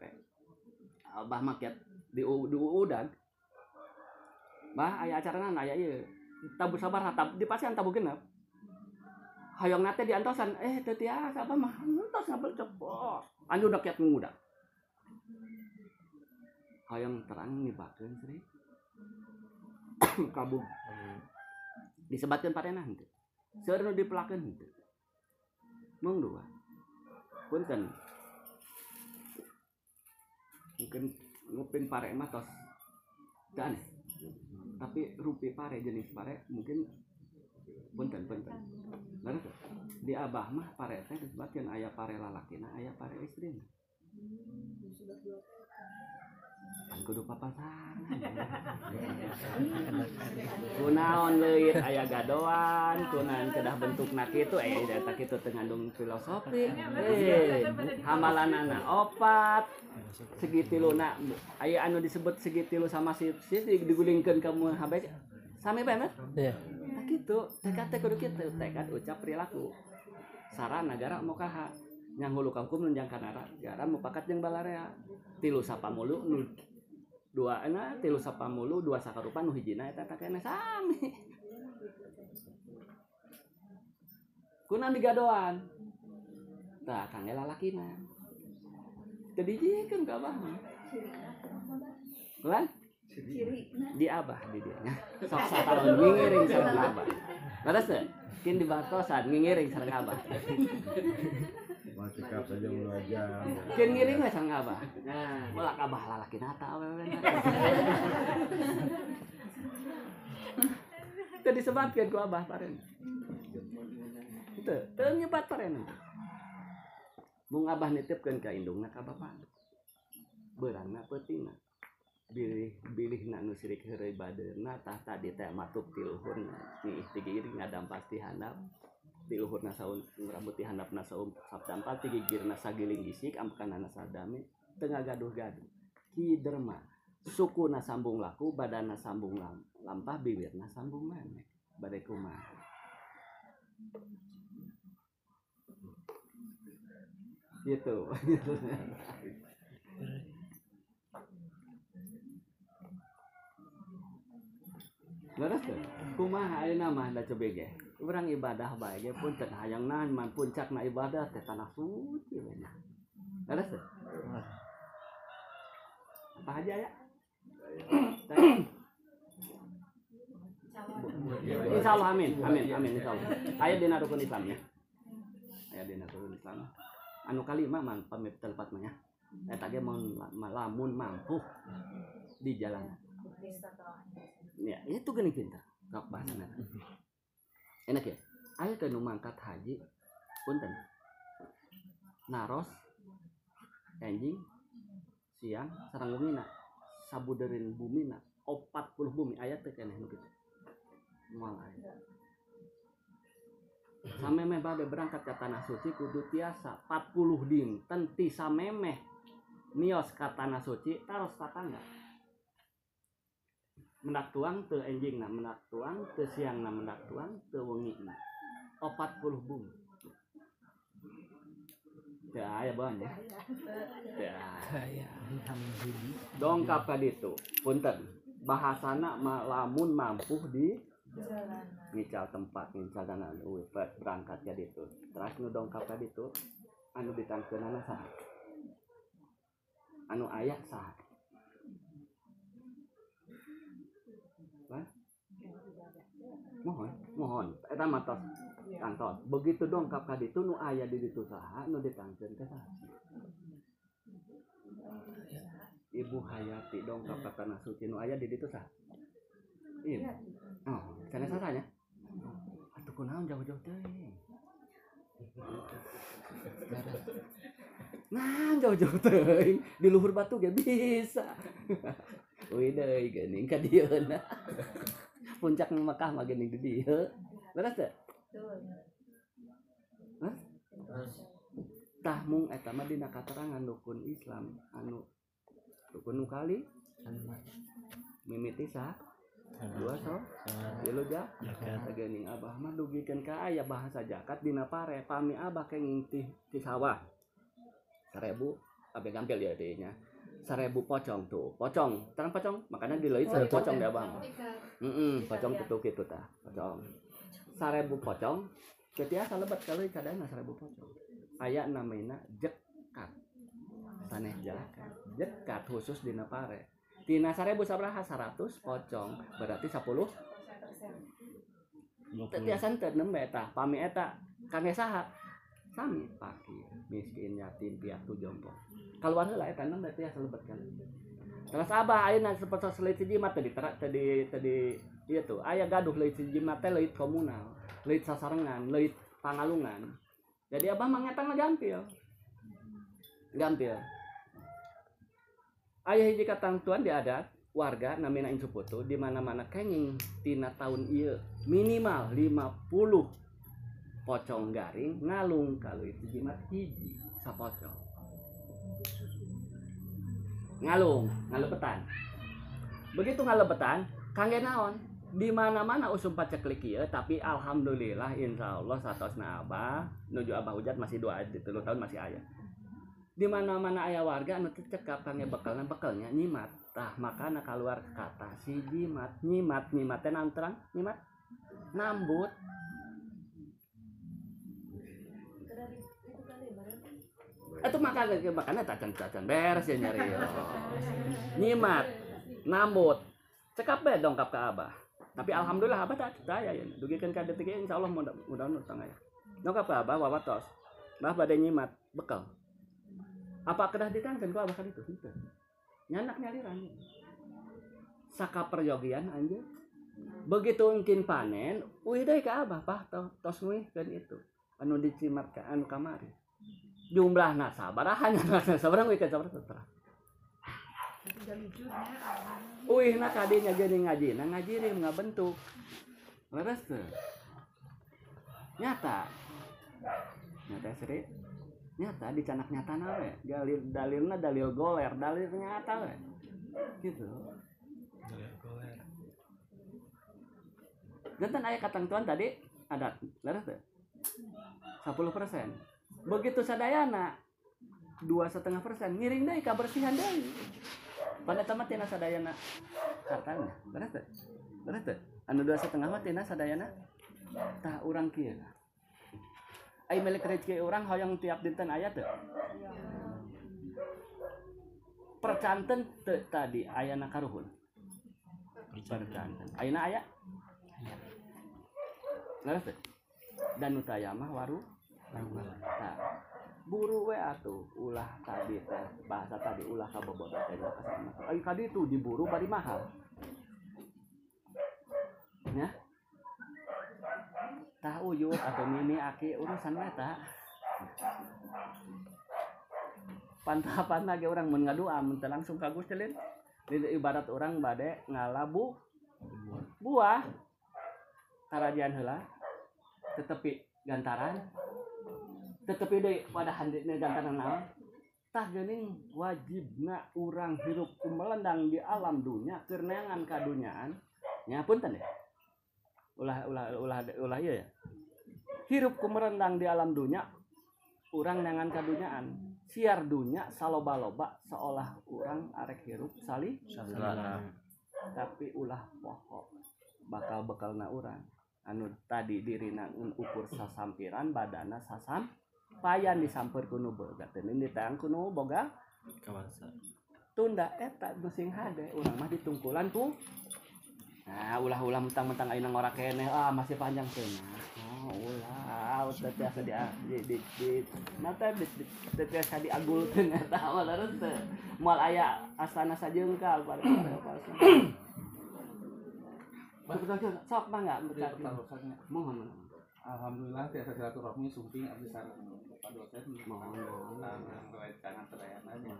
abah makiat di di udag bah aya acara nana aya ieu. Tabur sabar tab di tabu genep. Hayong nate di antosan eh teu tiasa abah mah entos ngabel cepot anu udah kiat muda hayong terang nibakeun sri. *coughs* Kabung disebatkeun parena henteu seueur nu dipelakeun henteu mung dua punten. Mungkin ngupin pare mah tos dan tapi rupi pare jenis pare mungkin punten punten. Bener tuh? di abah mah pare teh disebutkeun aya pare lalakina aya pare istrina kan kudu papasan kunaon leuit aya gadoan. Kunaon kedah bentukna kitu eh data kitu teu ngandung filosofi. Eh hamalanana opat. Segitiluna aya anu disebut segitilu sama si si digulingkeun ka muhabek sami mah iya. Gitu, tekad teh kudu kitu, tekad ucap perilaku. Saran negara mau kaha. Hulu kangkum nunjang kanara, gara mau pakat jeung balarea. Tilu sapamulu nu dua na tilu sapamulu dua sakarupa nu hijina eta teh kene sami. Kunaon digadoan? Tah kangge lalakina. Teu dijieun ka abah. Lan? di abah di dia nya sok satahun ngingiring sareng abah teh kin di bartosan ngingiring sareng abah Mau cekap saja mulu aja. kin ngiring we sareng abah nah. Mulak abah lalaki nata awewe teu disebatkeun ku abah paren teu teu nyebat paren mung abah nitipkeun ka indungna ka bapak? Beurangna peutingna bilih bilih nak nu sirik heureuy badeurna tah tadi teh matuk ti luhurna nih tiga iring ngadam pasti handap ti luhurna saun rambut ti handapna saum sabdampal ti gigirna sagiling gisik amkanana sadami tengah gaduh-gaduh. Ki derma sukuna sambung laku badana sambung lam, lampah bibirna sambung memek bade kumaha. Gitu. Leres tuh, kumaha ayeuna mah da cebege. Urang ibadah bae ge punten hayang naon man puncakna ibadah teh tanah suci we nya. Leres tuh. Apa aja ya? Insya Allah amin, amin, amin insya Allah. Ayat dina rukun Islamnya. Ayat dina rukun Islam. Anu kalima man pamit ya. Eta ge mun lamun mampu di jalan ya itu gini pintar kak bahasana enak ya? Ayo ke mangkat haji punten. Naros enjing siang sarang bumina sabuderin bumina opat puluh bumi. Ayat teh keneh nu kitu. Moal samemeh bade berangkat ke tanah suci kudu tiasa. 40 dinten ti samemeh nios ka tanah suci taros tatangga mendak tuang teu enjing na mendak tuang teu siang na mendak tuang teu wengi na. 40 bumi teu aya bahan ya? Aya. Dongkap ka ditu. Punten. Bahasana ma- lamun mampu di ngical tempat ngical dana uwi berangkat ka ditu. Terus nu dongkap ka ditu anu ditangkeunana saha? Anu aya saha mohon mohon eta mah tos kantor begitu dongkap ka ditu nu aya di ditu saha nu ditangkeun saha Ibu Hayati dongkap ka tanah suci nu aya di ditu saha Iya. Oh, sana sasanya. Atuh kunaon jauh-jauh teuing. Nah, jauh-jauh teuing di luhur batu ge bisa. *laughs* Wih deui geuning ka dieu na. Puncak Mekah mah geuning di dieu. Beres? Hah? Tah mung eta mah dina katerangan rukun Islam anu rukun nu kali. Mimiti sah dua so? Tilu ja? Geuning abah mah dugikeun ka aya bahasa jakat dina pare pami abah kenging ti, ti sawah. Sarebu abe gampil ya dinya sarebu pocong tuh. Pocong. Terang pocong? Makanya dileut oh, pocong deh bang? Heeh, pocong tuh gitu tah pocong. Sarebu pocong. Ketia salebet kali kadang sarebu pocong. Aya namanya jekat. Saneh jakat jekat khusus dina pare Tina sarebu sabraha 100 pocong. Berarti 10 Tetiasan teuneum eta pami eta. Kangge saha sami fakir miskin yatim piatu jompo. Kaluar heula eta nem berarti salebet kan terus abah ayeuna seperti leuit si jimat tadi tadi tadi ieu tuh. Aya gaduh leuit si jimat teh leuit komunal leuit sasarengan leuit pangalungan. Jadi abah mah gampil gampil ayah hiji katangtuan di adat warga namina incu putu di mana mana kenging tina tahun iya minimal 50 pocong garing ngalung. Kalau itu jimat hiji. Sapocong. Ngalung ngalebetan. Begitu ngalebetan kangge naon? Di mana mana usum paceklik ieu tapi alhamdulillah insya Allah satosna abah nuju abah hujat masih dua tilu tahun masih ayah. Di mana mana ayah warga teu cekap kangge bekalna bekalnya nyimat. Tah makana keluar kata si jimat nyimat nyimat teh naon terang nyimat. Nambut itu makanya tacan tacan beres ya nyari. Nyimat nambut. Cekap be dongkap ke abah. Tapi alhamdulillah abah tak percaya ya. Dugikeun ka detik ieu insyaallah mudah mudah nutang ya dongkap ke abah wawatos bah badai nyimat bekal. Apa kedah ditangkeun ku abah kan itu? Itu. Nyanak nyaliran saka peryogian anjir begitu mungkin panen deh ke abah pah to, tos wih kan itu. Anu dicimat anu kamari jumlah nasabaraha hanya *laughs* nasabarang wih ke sabar lucunya Wih, nah kadinya jadi ngaji, nah ngaji dia nggak bentuk. Leres tuh. Nyata. Nyata seri. Nyata di canak nyata nawe. Dalil dalilnya dalil goler, dalil nyata we. Gitu. Jantan ayah katang tuan tadi ada leres tuh. 10 persen. Begitu sadayana dua setengah persen. Ngiring deh kebersihan deh. Pada tamat tina sadayana? Katanya beres teh beres teh anu dua setengah mah tina sadayana? Tah urang kieu ai milik rezeki urang hoyong tiap dinten aya teu percanten teu tadi ayana karuhun. Percanten. Ayeuna aya beres teh dan nu teu aya mah waru buru we atuh ulah tadi teh bahasa tadi ulah kabobodo teh ulah kasana ai kadi itu diburu bari mahal. Ya tah uyuk atau mini aki urusan we tah. Pantapan lagi orang mun ngadua mun langsung ka Gusti ibarat orang bade ngalabu buah. karajian heula tetepi gantaran. Tetapi deui pada handina gantaran naon? Tah geuning wajibna urang hirup kumelendang di alam dunia kerenangan kadunyaan nya punten ya ulah ulah ulah ulah ieu ya. Hirup kumerendang di alam dunia urang nangan kadunyaan siar dunia saloba-loba seolah urang arek hirup salih tapi ulah poho bakal bekalna urang anu tadi dirina ngan ukur sasampiran badana sasam payan disamper kuno boga teuning ditayang kuno boga kawasa tunda eta musing hade urang mah ditungkulan tuh nah ulah-ulah mentang-mentang ayeuna ngora keneh ah masih panjang cenah oh ulah teh tiasa di di di, di nata di di- tiasa diagulkeun eta mah teu moal aya astana sajeungkal pada sok mangga pertarusannya mohon mohon Alhamdulillah tiasa silaturahmi sumping abdi sareng Bapak dosen mohon mohon Tangan doa tangan terayan aja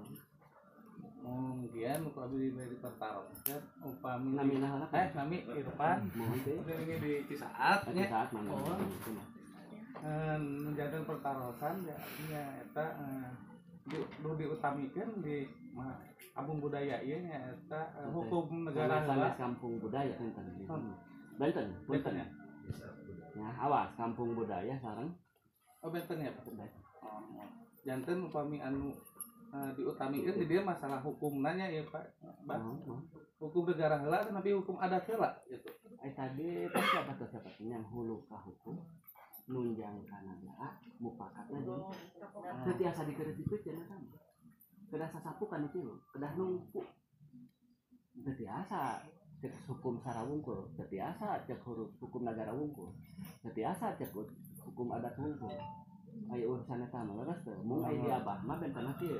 Mungkin kalau di pertarusan upami. Nami nah Eh nami Irfan. Ini di Cisaat Ati nya saat mana Oh. Eh, menjadikan pertarusan ya nya eta eh, di kampung budaya ieu nya eta eh, hukum negara heula kampung budaya Hmm. Banten Banten Benten ya ya awas kampung budaya sareng Oh benten ya Pak? Oh, janten upami anu eh, diutamikeun di dia masalah hukum nanya ya Pak. Bah, Oh, oh. hukum negara heula tapi hukum adat heula gitu. Eh tadi tadi siapa tuh siapa tuh yang hulu ka hukum nunjang ka negara mupakat lagi setiasa dikeretikeun cenah sama kedah sasapu kan itu kedah nungku setiasa cek hukum sara wungkul setiasa cek huruf hukum negara wungkul setiasa cek hukum adat wungkul ayo urusan eta mah leres teu mung aya di abah mah benten kieu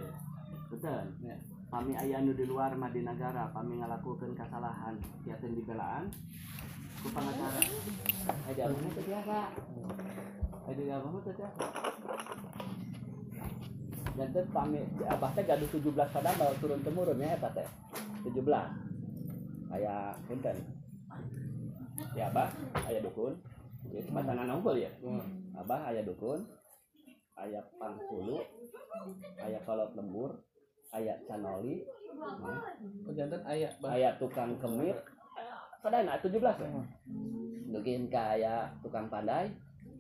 betul. Ya. kami aya nu di luar mah di negara kami ngalakukeun kesalahan kiateun dibelaan ku pangacara aya di abah mah teu biasa aya di abah mah teu biasa dan teh kami abah teh gaduh 17 padahal turun temurun ya eta teh. 17 aya punten. Di abah aya dukun. Ya pasangan unggul ya? Abah aya dukun. Aya pangkulu. Aya kolot lembur. Aya canoli. Oh janten aya Bah. aya tukang kemir sadana 17 ya? Mungkin kaya tukang pandai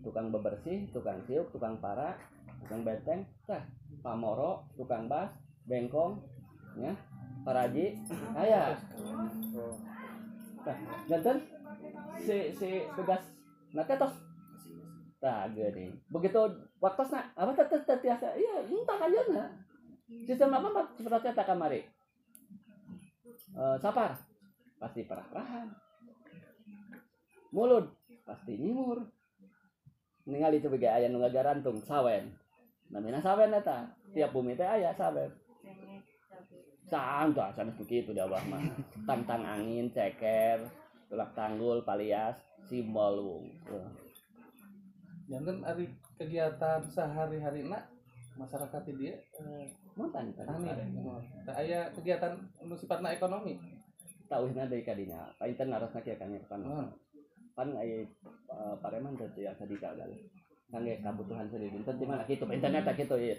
tukang bebersih tukang siuk tukang para tukang benteng tah pamoro tukang bas bengkong ya paraji aya. Tah janten si si tugas nanti tos tah geuning begitu waktosna apa teh teh teh tiasa iya entah kanjeuna sistem apa mah seperti eta kamari Eh, sapar. Pasti perah-perahan. Mulut pasti nyimur. Ningali itu bege aya nu ngagarantung sawen namina sawen eta. Tiap bumi teh aya sawen sangka sanes begitu di abah mah. Tantang angin ceker tulak tanggul palias simbol wung Janten ari kegiatan sehari-hari nak masyarakat di dia eh, mantan tani Tah aya kegiatan anu sifatna ekonomi. tauhna deui kadinya painten narosna kieu kan pan. Pan aya eh, pareman teh ya sadika gal kangge kabutuhan sendiri. Teu di mana kitu internet tak kitu ya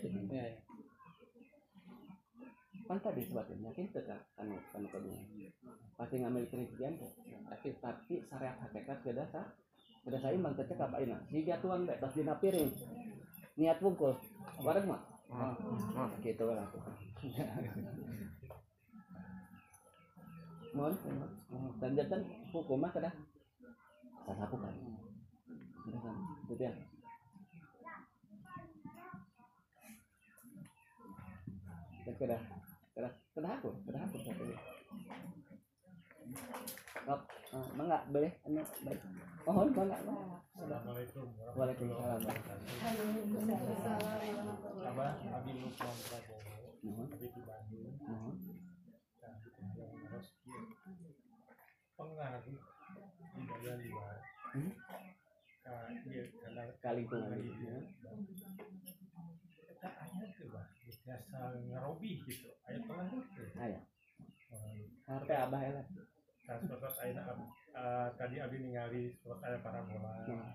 kan tadi sebatin yakin teu ka anu anu kedua pasti ngambil kritian teh tapi tapi syariat hakikat beda sa beda sa imbang teh cekap ayeuna siga tuang teh tos dina piring niat wungkul. Wareg mah gitu lah tuh mohon dan jantan hukum mah kada sasapu kan Udah kan itu dia kada kada kada aku kada aku satu Kap, uh, mangga boleh anu baik. Mohon mangga. Assalamualaikum Waalaikumsalam. Abah Abi Lukman Prabowo Mohon. Abi di Bandung Mohon. dan di Bandung terus pengaruh di bagian luar Hmm? ka karena Kalingkungan kali ini. ya kita ayat tuh bah biasa ngerobi gitu. Ayat pengaruh tuh. Aya. HP abah ya kan seperti ayat eh, tadi Abi ningali seperti ayat parabola. Hmm.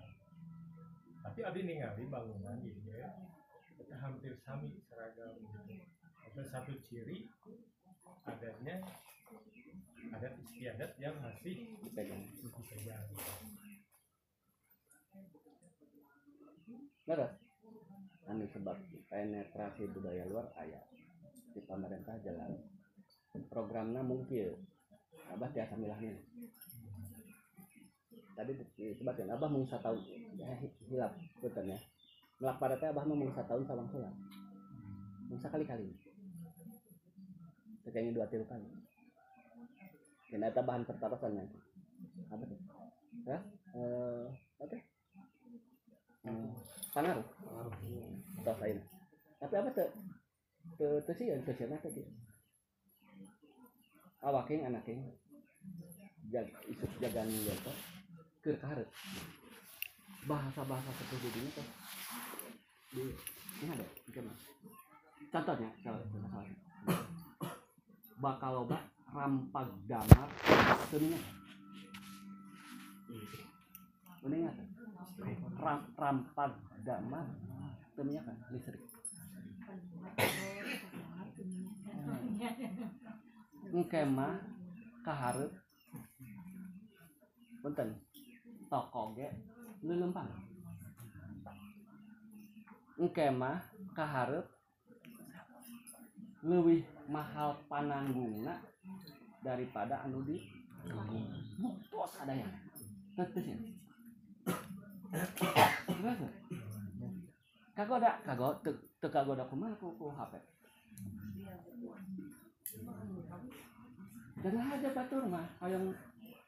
tapi Abi ningali bangunan gitu ya kita hampir sami seragam gitu. Dan satu ciri adanya adat istiadat yang masih dipegang. dipegang. Beres. Anu sebab penetrasi budaya luar ayat. Di pemerintah jalan. Programnya mungkin. Abah tiasa milahnya. Tadi disebutkan abah mau tahun. Ya, hilap betul ya. Melak pada teh abah mau tahun sabang sulam mau kali kali kayaknya dua tiga kali. Dan itu bahan pertapasan nanti apa tuh ya eh oke Hmm, pengaruh tos lain tapi apa tuh? Tuh tuh sih yang tuh siapa tuh awaking anaking jag isuk jagan gitu keur kaharep bahasa-bahasa seperti ini tuh di ini ada gimana contohnya kalau salah bakal loba rampag damar teunya Mendingan ram, rampag damar teunya kan? Listrik engke mah kaharep punten toko ge leuleumpang engke mah kaharep leuwih mahal pananggungna daripada anu di ada yang tetes ya *coughs* kagoda. Kago teu teu kagoda kumaha ku ku HP dan aja batur mah hayang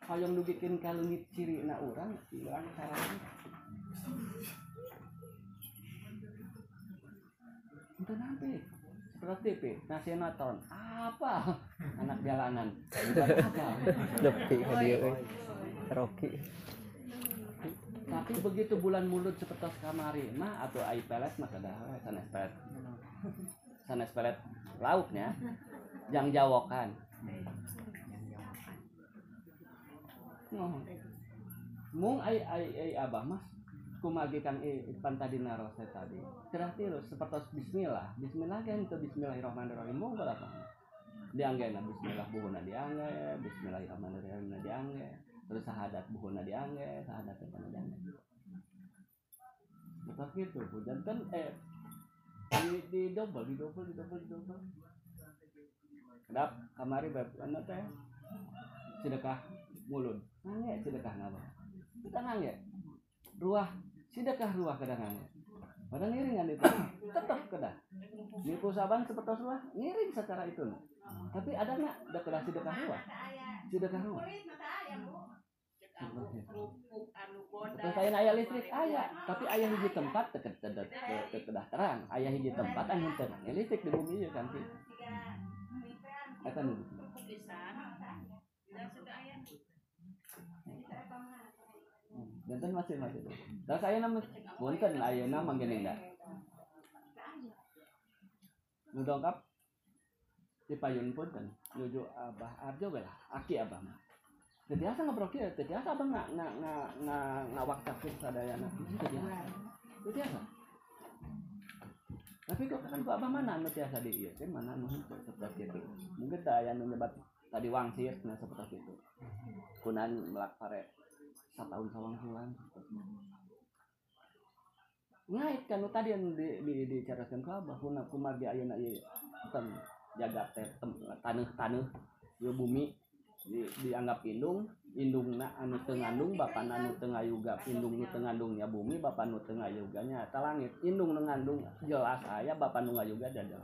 hayang nu bikin kalungit ciri na urang ilang caranya itu nanti seperti TV nasi nonton apa? Anak jalanan. *laughs* Apa Lebih. Rocky. Tapi begitu bulan mulut seperti kamari mah atau ai pelet mah kada we sanes pelet. Sanes pelet lauknya yang jawokan. Oh. mung ai ai ai abah mas kumagikan ipan tadi narose tadi. Berarti lo seperti bismillah. Bismillah kan itu bismillahirrahmanirrahim. Mung apa? Diangge na bismillah buhuna diangge bismillahirrahmanirrahim diangge terus sahadat buhuna diangge sahadat itu diangge. Seperti itu hujan kan eh di, di double di double di double di double. Kedap kamari beb anu teh sedekah mulut nangge sedekah ngapa? Kita nangge. Ruah sedekah ruah kadang nangge. Pada ngiringan itu. Tetap kedah. Nipu saban seperti ruah ngiring secara itu tapi ada nggak kedah sedekah ruah sedekah ruah Terus ayah. Ayah listrik ayah, tapi ayah hiji tempat deket deket deket kedah terang, ayah hiji tempat anu terang, ya listrik di bumi ya kan sih. Eta nu. Jantan masih masih. Dan saya nama punten ayeuna manggene enggak. Nu dongkap di payun punten nuju abah arjo lah, aki abah mah. Tetiasa ngobrol kieu, tetiasa abah nggak nggak nggak nggak nggak waktakeun sadayana. Tetiasa. Tetiasa. Tapi kok kan abah mana anu tiasa di ieu teh mana henteu seperti itu. Mungkin da aya nu nyebat tadi wangsit nah seperti itu. Kunan melak pare satahun sawang bulan. Ngait kan nu tadi yang di di abah kuna kumargi ayeuna ieu bukan jaga teh jaga tanah-tanah bumi di, dianggap hidung hidung anu Tengandung Bapak anu Ten Yuga hidung Tengandungnya bumi Bapak nu Ten Yuganya atau langit. Hidung mengandung jelas saya Bapak Nuga juga jaga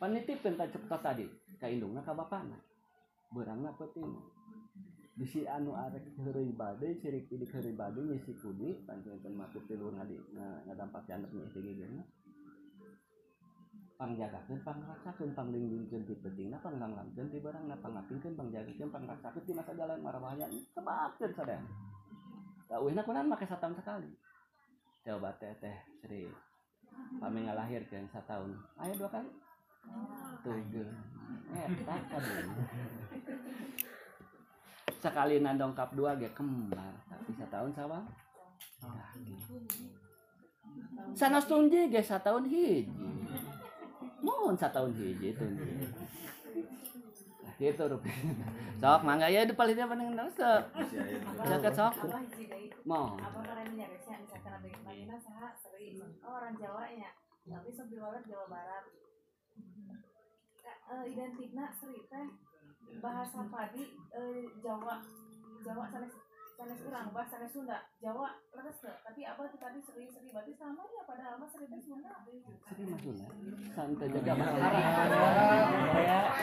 penitip tentang cipta tadi keindungnya ke Bapak berangnya peting bisi anu arek heureuy bade sirik di heureuy bade ngisi kudi pancen masuk tilur ngadi ngadampak janep ngisi giginya pangjagakeun pangraksakeun panglindungkeun ti pentingna panglanglangkeun ti barangna pangapingkeun pangjagakeun pangraksakeun ti masa jalan? Marabahaya sebabkeun sadaya. Da eueuhna kunaon make satahun sekali? Coba teh teh Sri. Pami ngalahirkeun satahun aya dua kali? Tuh eta kadunya sekali dongkap dua ge kembar tapi setahun sawang? Sanos tunji ge setahun hiji mohon setahun hiji itu gitu rupiah sok mangga ya di palingnya paling jaket sok hiji deui. mau. Oh orang Jawa nya. Tapi sok diwalat Jawa Barat. Eh, identikna seri teh bahasa padi eh, Jawa Jawa sanes sanes urang bahasa sanes Sunda. Jawa leres teu tapi abah teh tadi seri-seri berarti sama ya padahal mah seri teh Sunda Seri maksudnya santai jaga bahasa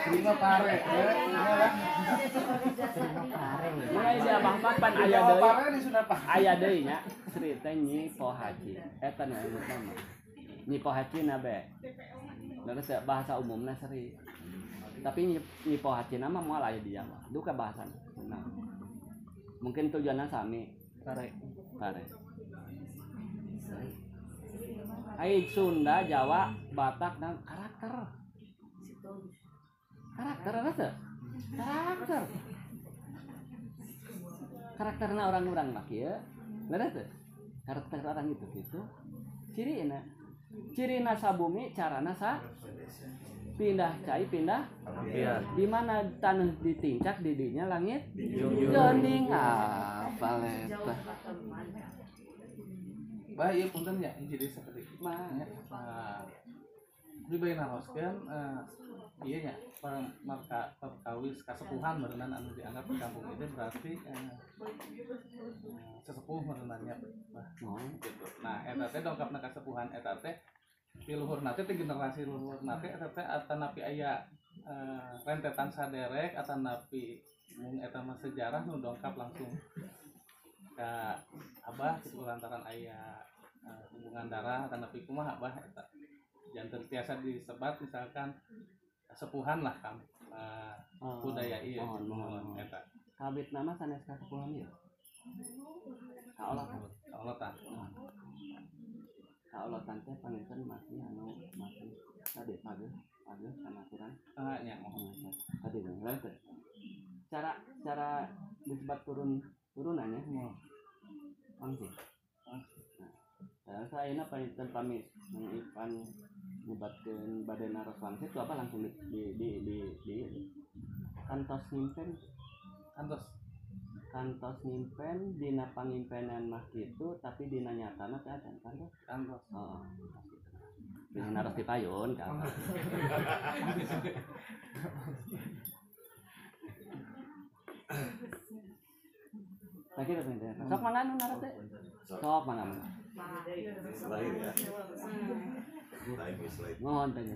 Terima pare. mulai dia abang papan ayah deui. Sunda Pak. ayah deui nya. Cerita nyi pohaci eta nu anu nama. Nyi pohaci na Terus ya, bahasa umumnya seri. Tapi nyi, nyi pohaci nama moal aya di Jawa. Duka bahasa nah. Mungkin tujuannya sami Pare. pare Ai Sunda, Jawa, Batak dan karakter. Karakter apa tuh? Karakter. Karakternya orang-orang mah kieu. Ngerti tuh? Karakter orang itu gitu. Cirina. Cirina sabumi, carana sa pindah cai pindah? Biar. di mana tanah ditincak didinya langit? Gening apa eta Bah, iya punten ya, jadi seperti mah Ya, di bayi naroskeun eh iya nya per- marka perkawis kasepuhan merenang anu dianggap di kampung itu berarti eh, eh, sesepuh bah mau gitu. Nah, eta teh dongkapna kasepuhan eta teh di luhur nate teh generasi luhur nate eta teh atanapi aya eh, rentetan saderek atanapi mung eta mah sejarah nu dongkap langsung ka abah gitu lantaran aya eh, hubungan darah atanapi kumaha abah eta jangan terbiasa disebat misalkan sepuhan lah kam eh, Oh, budaya iya mohon mohon mohon. eta. Kabit nama sanes kasepuhan ieu? Kaolotan kaolotan kaolotan teh panginten masih anu masih tadi pagi pagi sama aturan. Ah nya mohon tadi dengar teh cara cara disebut turun turunannya mau langsung Nah, saya ini panginten pamit mengipan nyebatkeun badan naros langsung itu apa langsung di di di, di, di kantos nyimpen? Antos kantos nyimpen dina pangimpenan mah gitu tapi dina nyatana teh ada kantos. Antos oh dina naros di payun kan? Lagi ada tanya. sok mana nu naros teh? Sok. Mana mana Selain ya. Selain selain. mohon tanya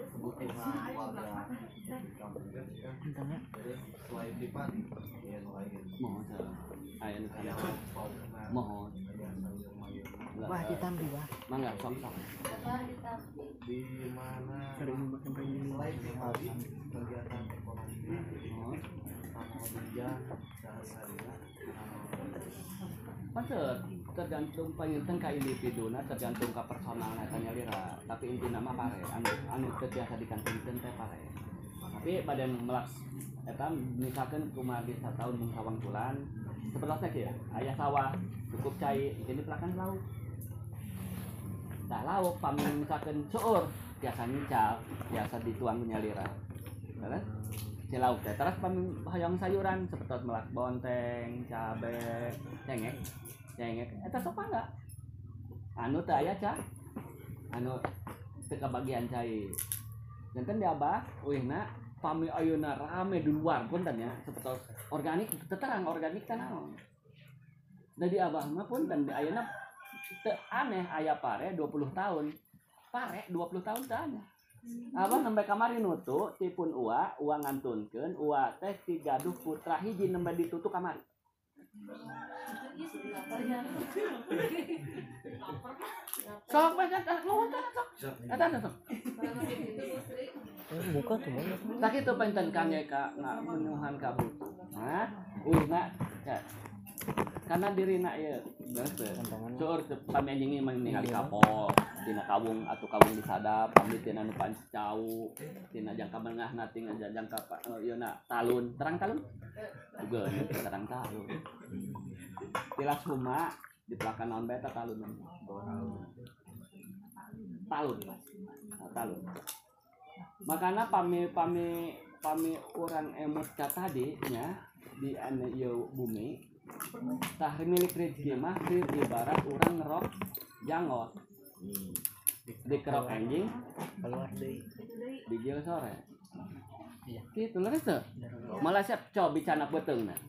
nya itu sok atuh teh tuh mana ditarasan sok sok sok sok mana sok sok itu udah sok bang. Orang Bener, mohon ayo Wah, ditambi wah. mangga sok sok. Di mana Sering makan pengen selain hari kegiatan ekonomi mohon sama hujan sehari-hari Maksud tergantung penginten ka individuna tergantung ka personal tanya lira. Tapi inti nama pare anu anu teu biasa dikantungkeun teh pare. Tapi pada melaks eta misalkan kumaha di tahun mung sawang bulan seperti kieu aya sawah cukup cai jadi pelakan lauk. Dah lauk pami misalkan seueur biasa nyical biasa dituang nyalira terus si lauk teh terus pami hayang sayuran seperti melak bonteng cabe cengek cengek. Eta sok enggak? Anu teh aya ca. Anu teu kabagian cai dan kan di abah wihna pami ayeuna rame di luar pun dan ya. Seperti organik teterang organik kan naon dan di abah mah pun dan di ayeuna teu aneh aya pare 20 tahun. Pare 20 tahun teh aneh. Abah nembe kamari nutu tipun ua, ua ngantunkeun, ua teh ti gaduh putra hiji nembe ditutu kamari. Sok buka tuh tak itu penten kang ka nggak menuhan kamu. Nah uh nak ya. Karena diri nak ya Cur, kami anjing ini ningali kapok tina kawung atau kawung disadap kami tina nu pancau tina jangka menengah na tina jangka pa- eh, ieu na talun. Terang talun? Juga terang talun. Tilas huma di belakang naon bae eta talun talun. Nah, talun. Makanya pami pami pami orang emot ka tadi nya di anu ieu bumi tah milik rezeki mah ibarat orang ngerok jangot di kerok anjing. Keluar deui di jalan sore. Gitu leres tuh malah siap coba bicara beteng nah.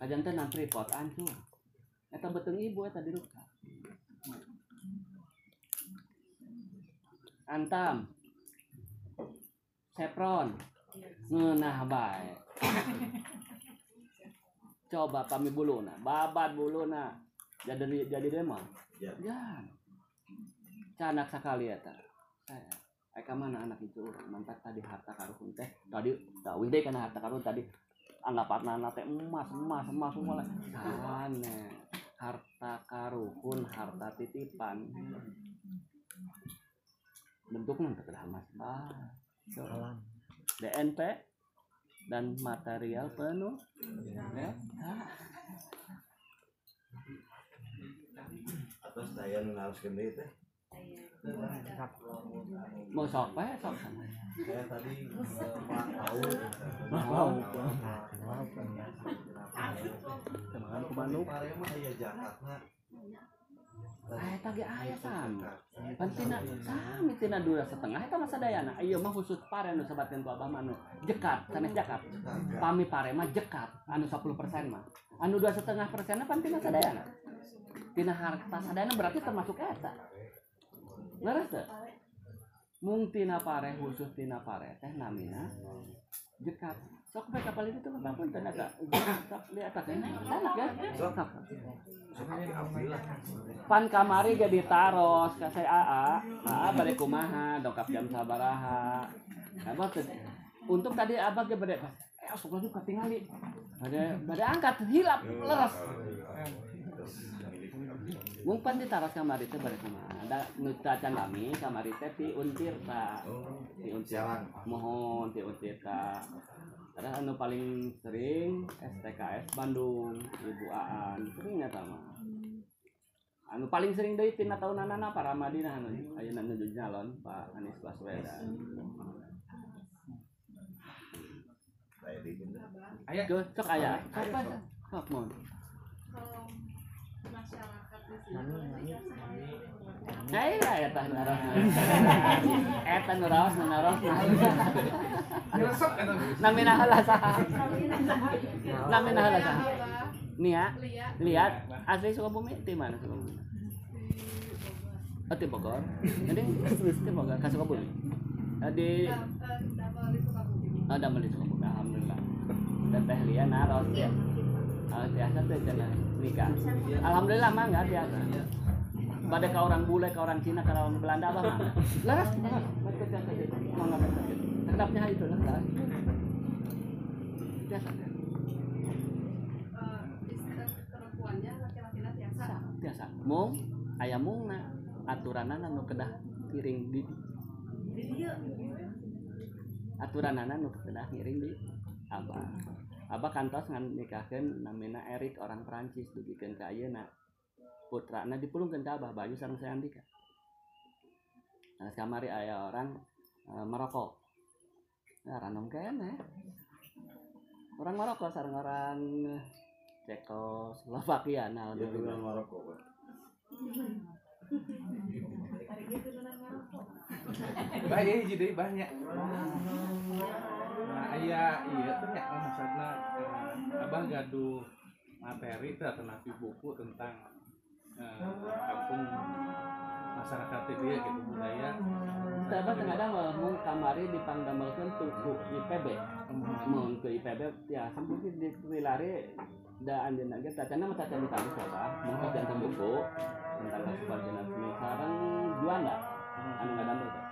Kajian teh nang tripod ancur eta beteng ibu eta di ruka. Antam. Sepron. Ngeunah bae *laughs* coba kami buluna. Babat buluna. Jadi jadi demo? Ya. jangan canak sekali ya ta saya eh mana anak itu? Orang mantak tadi harta karun teh. Tadi tahu deh karena harta karun tadi. Anggapan anak teh emas emas emas semua sana harta karun harta titipan. Bentuknya terkena emas bah DNP dan material penuh ya. Atas saya ngaruskeun deui teh. mau sok apa sok sana saya tadi tahu mau Bandung. Pare mah aya jakatna. Aya tage aya sama. Pan tina sami tina dua setengah eta masa dayana. Ieu mah khusus pare anu sabatkeun ku Abah mah anu jekat, sanes jakat. Pami pare mah jekat anu 10% mah. Anu dua setengah persenna pan tina sadayana. Tina harta sadayana berarti termasuk eta. Leres teu? Mung tina pare khusus tina pare teh namina jekat. Sok kapal itu mah pun tenaga. Sok lihat. Enak ya. Sok. pan kamari jadi taros ka saya AA AA balik kumaha dongkap jam sabaraha. Abah untuk tadi abah ge bade eh asup lagi ketingali bade bade angkat hilap leres. Mungkin di taros kamari teh bade kumaha. Ada nu can kami kamari teh ti untir ta ti untir. Mohon ti untir ta ada anu paling sering STKS Bandung Ibu Aan. Seringnya sama anu paling sering deui tina tahunanana para Madinah anu ayeuna nuju nyalon Pak Anies Baswedan. Saya di dieu. Aya. Tuh, cok aya. Sok Pak. sok mon. Kalau masyarakat di sini Nami, nami. Iya, eta naros. Eta naros, naros. nyesek eta. Namina heula saha? Namina heula saha? Nia, lihat lihat asli Sukabumi di mana Sukabumi? Oh, di Bogor. Jadi di Bogor, ke Sukabumi. Eh, Di Oh, damel di Sukabumi. Alhamdulillah. Dan Teh naros ya. Oh, biasa tuh nikah. Alhamdulillah mah enggak biasa. Pada ke orang bule, ke orang Cina, ke orang Belanda apa betul gitu. Tetapnya itu lah. laras. Biasa. perempuannya laki-lakinya biasa biasa. Mung aya mungna aturanana nu kedah kiring di. Aturanana nu kedah ngiring di. Abah. Abah kantos ngan nikahkeun namina Erik orang Perancis dugikeun ka ayeuna putrana dipulungkeun ka abah baju sareng saya Andika nah kamari aya orang eh, Maroko ya random kene. Orang Maroko sareng orang Cekoslovakia nah Maroko, Pak. hari itu nang ngarokok Bae hiji banyak. Nah, aya iya teh nya maksudna eh, abah gaduh materi napi buku tentang eh, kampung masyarakat di dia gitu budaya. Tapi kadang mau kamari dipangdamelkeun tuku IPB. Mau ke IPB ya sampai di di wilare da anjeunna ge tacana mah tacan tadi coba mau kajian buku tentang kasuparjana seni sareng Juanda anu ngadamel teh.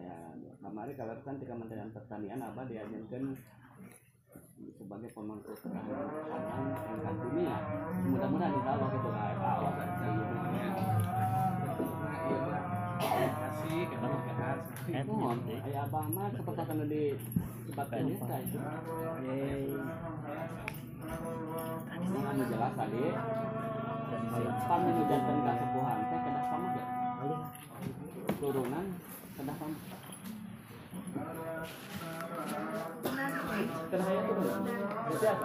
Ya kamari kalau kan di Kementerian Pertanian apa diajarkan sebagai pemangku pangan tingkat dunia mudah-mudahan Allah gitu lah FAO kan kasih kita Oh, ayah abang mah kan di sebabkan itu. Ini anu jelas tadi. Pan mengujarkan kesepuhan teh kedah sama ya. Turunan kedah sama. Kenapa? Kenapa?